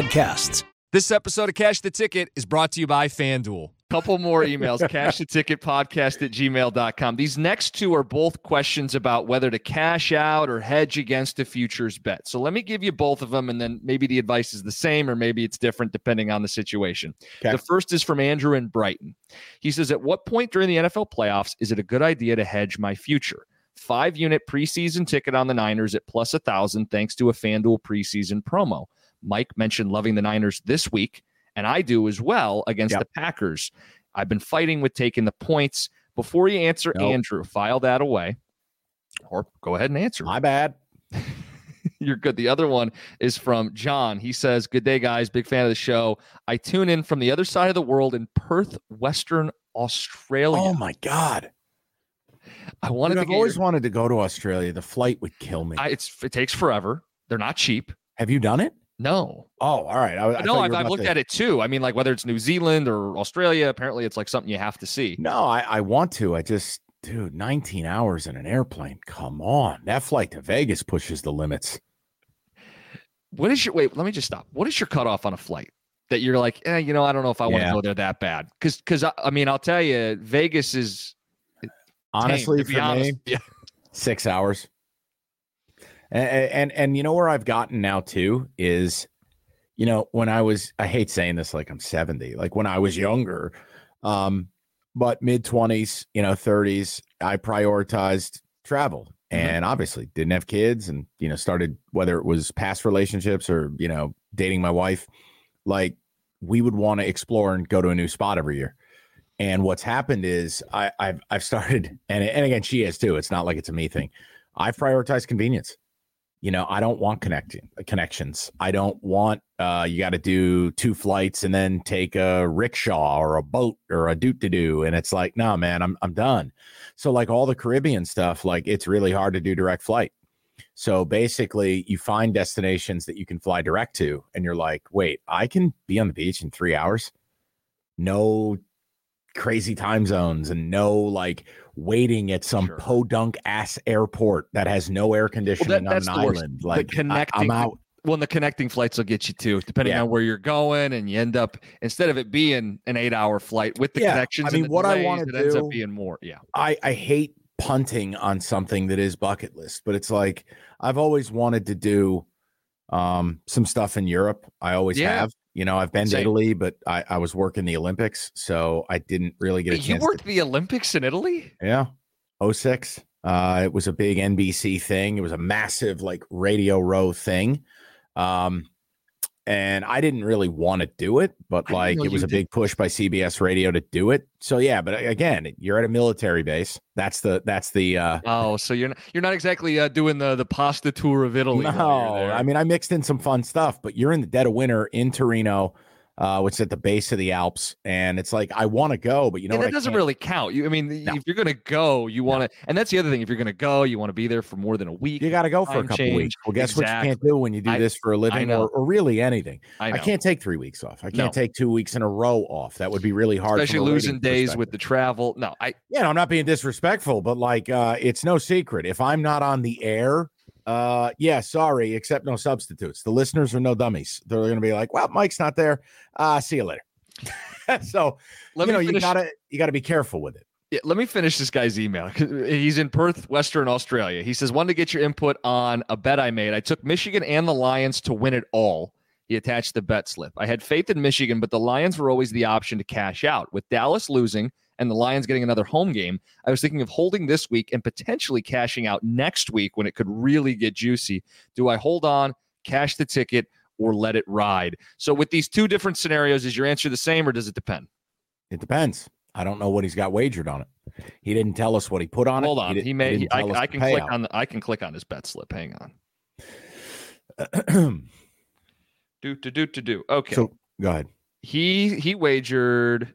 podcasts. This episode of Cash the Ticket is brought to you by FanDuel. Couple more emails, cash the ticket podcast at gmail.com. These next two are both questions about whether to cash out or hedge against a futures bet. So let me give you both of them, and then maybe the advice is the same or maybe it's different depending on the situation. Okay. The first is from Andrew in Brighton. He says, At what point during the NFL playoffs is it a good idea to hedge my future? Five unit preseason ticket on the Niners at plus a thousand thanks to a FanDuel preseason promo. Mike mentioned loving the Niners this week, and I do as well against yep. the Packers. I've been fighting with taking the points. Before you answer, nope. Andrew, file that away or go ahead and answer. My bad. You're good. The other one is from John. He says, Good day, guys. Big fan of the show. I tune in from the other side of the world in Perth, Western Australia. Oh, my God. I wanted Dude, I've always your... wanted to go to Australia. The flight would kill me. I, it's it takes forever. They're not cheap. Have you done it? No. Oh, all right. I, I no, I've, I've looked to... at it too. I mean, like whether it's New Zealand or Australia, apparently it's like something you have to see. No, I, I want to. I just, dude, 19 hours in an airplane. Come on. That flight to Vegas pushes the limits. What is your, wait, let me just stop. What is your cutoff on a flight that you're like, eh, you know, I don't know if I want to go there that bad? Cause, cause I, I, mean, I'll tell you, Vegas is honestly tame, for honest. me, yeah. six hours. And, and and you know where I've gotten now too is, you know, when I was I hate saying this like I'm 70, like when I was younger, um, but mid 20s, you know, 30s, I prioritized travel mm-hmm. and obviously didn't have kids and you know started whether it was past relationships or you know dating my wife like we would want to explore and go to a new spot every year. And what's happened is I, have I've started and and again she has too it's not like it's a me thing. I've prioritized convenience you know i don't want connecting connections. I don't want uh you got to do two flights and then take a rickshaw or a boat or a doot to do and it's like no man i'm i'm done. So like all the caribbean stuff like it's really hard to do direct flight. So basically you find destinations that you can fly direct to and you're like wait i can be on the beach in 3 hours? No crazy time zones and no like waiting at some sure. podunk ass airport that has no air conditioning well, that, on an island. Like the connecting, I, am out. Well, the connecting flights will get you too, depending yeah. on where you're going, and you end up instead of it being an eight-hour flight with the yeah. connections. I mean, what delays, I want to do ends up being more. Yeah, I I hate punting on something that is bucket list, but it's like I've always wanted to do um some stuff in Europe. I always yeah. have. You know, I've been Same. to Italy, but I, I was working the Olympics, so I didn't really get a you chance. You worked to... the Olympics in Italy? Yeah. 06. Uh, it was a big NBC thing. It was a massive like radio row thing. Um, and I didn't really want to do it, but like it was a did. big push by CBS Radio to do it. So yeah, but again, you're at a military base. That's the that's the. uh Oh, so you're not you're not exactly uh, doing the the pasta tour of Italy. No, I mean I mixed in some fun stuff, but you're in the dead of winter in Torino uh, which is at the base of the Alps. And it's like, I want to go, but you know yeah, That doesn't really count. You, I mean, no. if you're going to go, you want to, no. and that's the other thing. If you're going to go, you want to be there for more than a week. You got to go for a couple change. weeks. Well, guess exactly. what you can't do when you do I, this for a living or, or, really anything. I, I, can't take three weeks off. I can't no. take two weeks in a row off. That would be really hard. Especially losing days with the travel. No, I, yeah, no, I'm not being disrespectful, but like, uh, it's no secret. If I'm not on the air, uh, yeah, sorry, except no substitutes. The listeners are no dummies. They're going to be like, well, Mike's not there. Uh, see you later. so let you know finish. you gotta you gotta be careful with it. Yeah, let me finish this guy's email. He's in Perth, Western Australia. He says, "Wanted to get your input on a bet I made. I took Michigan and the Lions to win it all. He attached the bet slip. I had faith in Michigan, but the Lions were always the option to cash out. With Dallas losing and the Lions getting another home game, I was thinking of holding this week and potentially cashing out next week when it could really get juicy. Do I hold on, cash the ticket, or let it ride? So, with these two different scenarios, is your answer the same or does it depend? It depends. I don't know what he's got wagered on it. He didn't tell us what he put on Hold it. Hold on. He, He, may. He, I, I can click payout. on. The, I can click on his bet slip. Hang on. Do to do to do. Okay. So go ahead. he he wagered.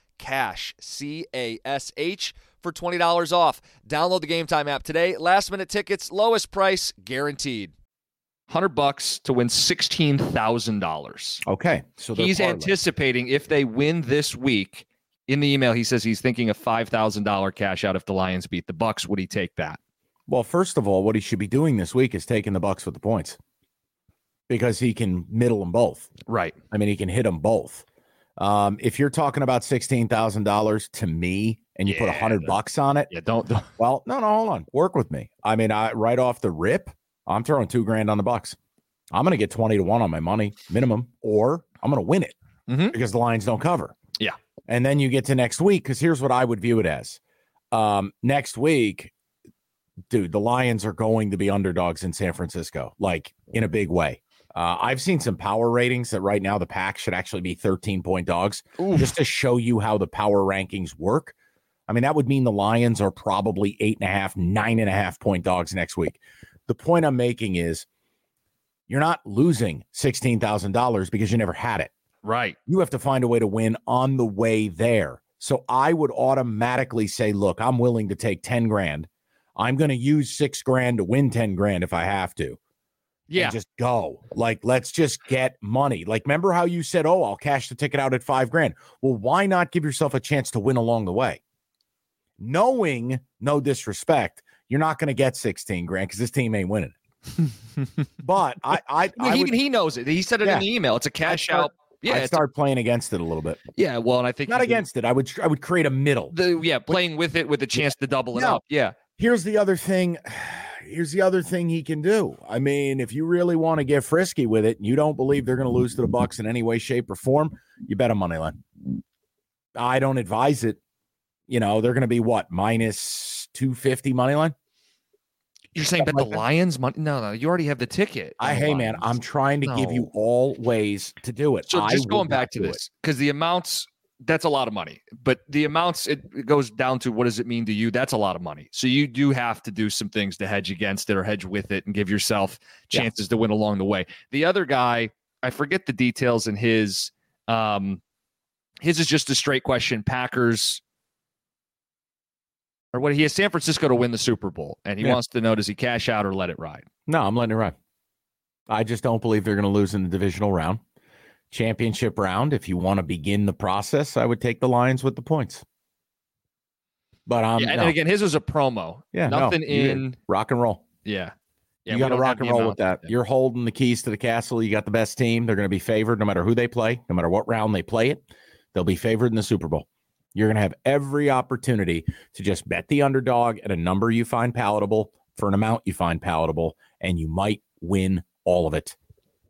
CASH, C A S H, for $20 off. Download the Game Time app today. Last minute tickets, lowest price guaranteed. Hundred bucks to win sixteen thousand dollars. Okay. So He's parlay. anticipating if they win this week. In the email, he says he's thinking a five thousand dollar cash out if the Lions beat the Bucs. Would he take that? Well, first of all, what he should be doing this week is taking the Bucs with the points because he can middle them both. Right. I mean, he can hit them both. Um, if you're talking about sixteen thousand dollars to me, and you put a hundred bucks on it, Yeah. Don't. don't well, no, no, hold on, work with me. I mean, I right off the rip, I'm throwing two grand on the Bucs. I'm going to get twenty to one on my money minimum, or I'm going to win it Mhm. because the Lions don't cover. Yeah. and then you get to next week because here's what I would view it as. Um, next week, dude, the Lions are going to be underdogs in San Francisco, like in a big way. Uh, I've seen some power ratings that right now the pack should actually be 13 point dogs just to show you how the power rankings work. I mean, that would mean the Lions are probably eight and a half, nine and a half point dogs next week. The point I'm making is you're not losing $16,000 because you never had it. right. You have to find a way to win on the way there. So I would automatically say, look, I'm willing to take 10 grand. I'm going to use six grand to win 10 grand if I have to. Yeah. Just go. Like, let's just get money. Like, remember how you said, oh, I'll cash the ticket out at five grand? Well, why not give yourself a chance to win along the way? Knowing, no disrespect, you're not going to get 16 grand because this team ain't winning. but I, I, I mean, I he, would, he knows it. He said it Yeah. in the email. It's a cash start- out. Yeah. I'd start playing against it a little bit. yeah. Well, and I think Not against it. I would, I would create a middle. the yeah playing with it with a chance to double it No. up. Yeah. here's the other thing here's the other thing he can do i mean if you really want to get frisky with it and you don't believe they're going to lose to the bucks in any way shape or form you bet a money line i don't advise it you know they're going to be what minus 250 money line You're saying bet the. Lions money? No, no. You already have the ticket. i hey man i'm trying to give you all ways to do it So I just would going back to this, because the amounts that's a lot of money, but the amounts it, goes down to what does it mean to you? That's a lot of money. So you do have to do some things to hedge against it or hedge with it and give yourself Yeah. chances to win along the way. The other guy, I forget the details in his. Um, his is just a straight question. Packers. Or what he has San Francisco to win the Super Bowl, and he Yeah. wants to know: Does he cash out or let it ride? no i'm letting it ride i just don't believe they're going to lose in the divisional round championship round if you want to begin the process i would take the lions with the points but um yeah, and no. again, his was a promo. Yeah, nothing did. in. rock and roll Yeah, yeah. you got to rock and roll with that. You're holding the keys to the castle. You got the best team. They're going to be favored no matter who they play, no matter what round they play it. They'll be favored in the Super Bowl. You're going to have every opportunity to just bet the underdog at a number you find palatable for an amount you find palatable, and you might win all of it.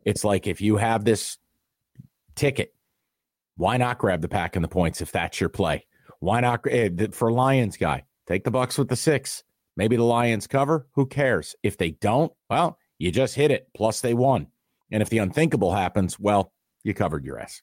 It's like if you have this ticket, why not grab the pack and the points if that's your play? Why not eh, for Lions guy? Take the Bucs with the six. Maybe the Lions cover. Who cares? If they don't, well, you just hit it. Plus they won. And if the unthinkable happens, well, you covered your ass.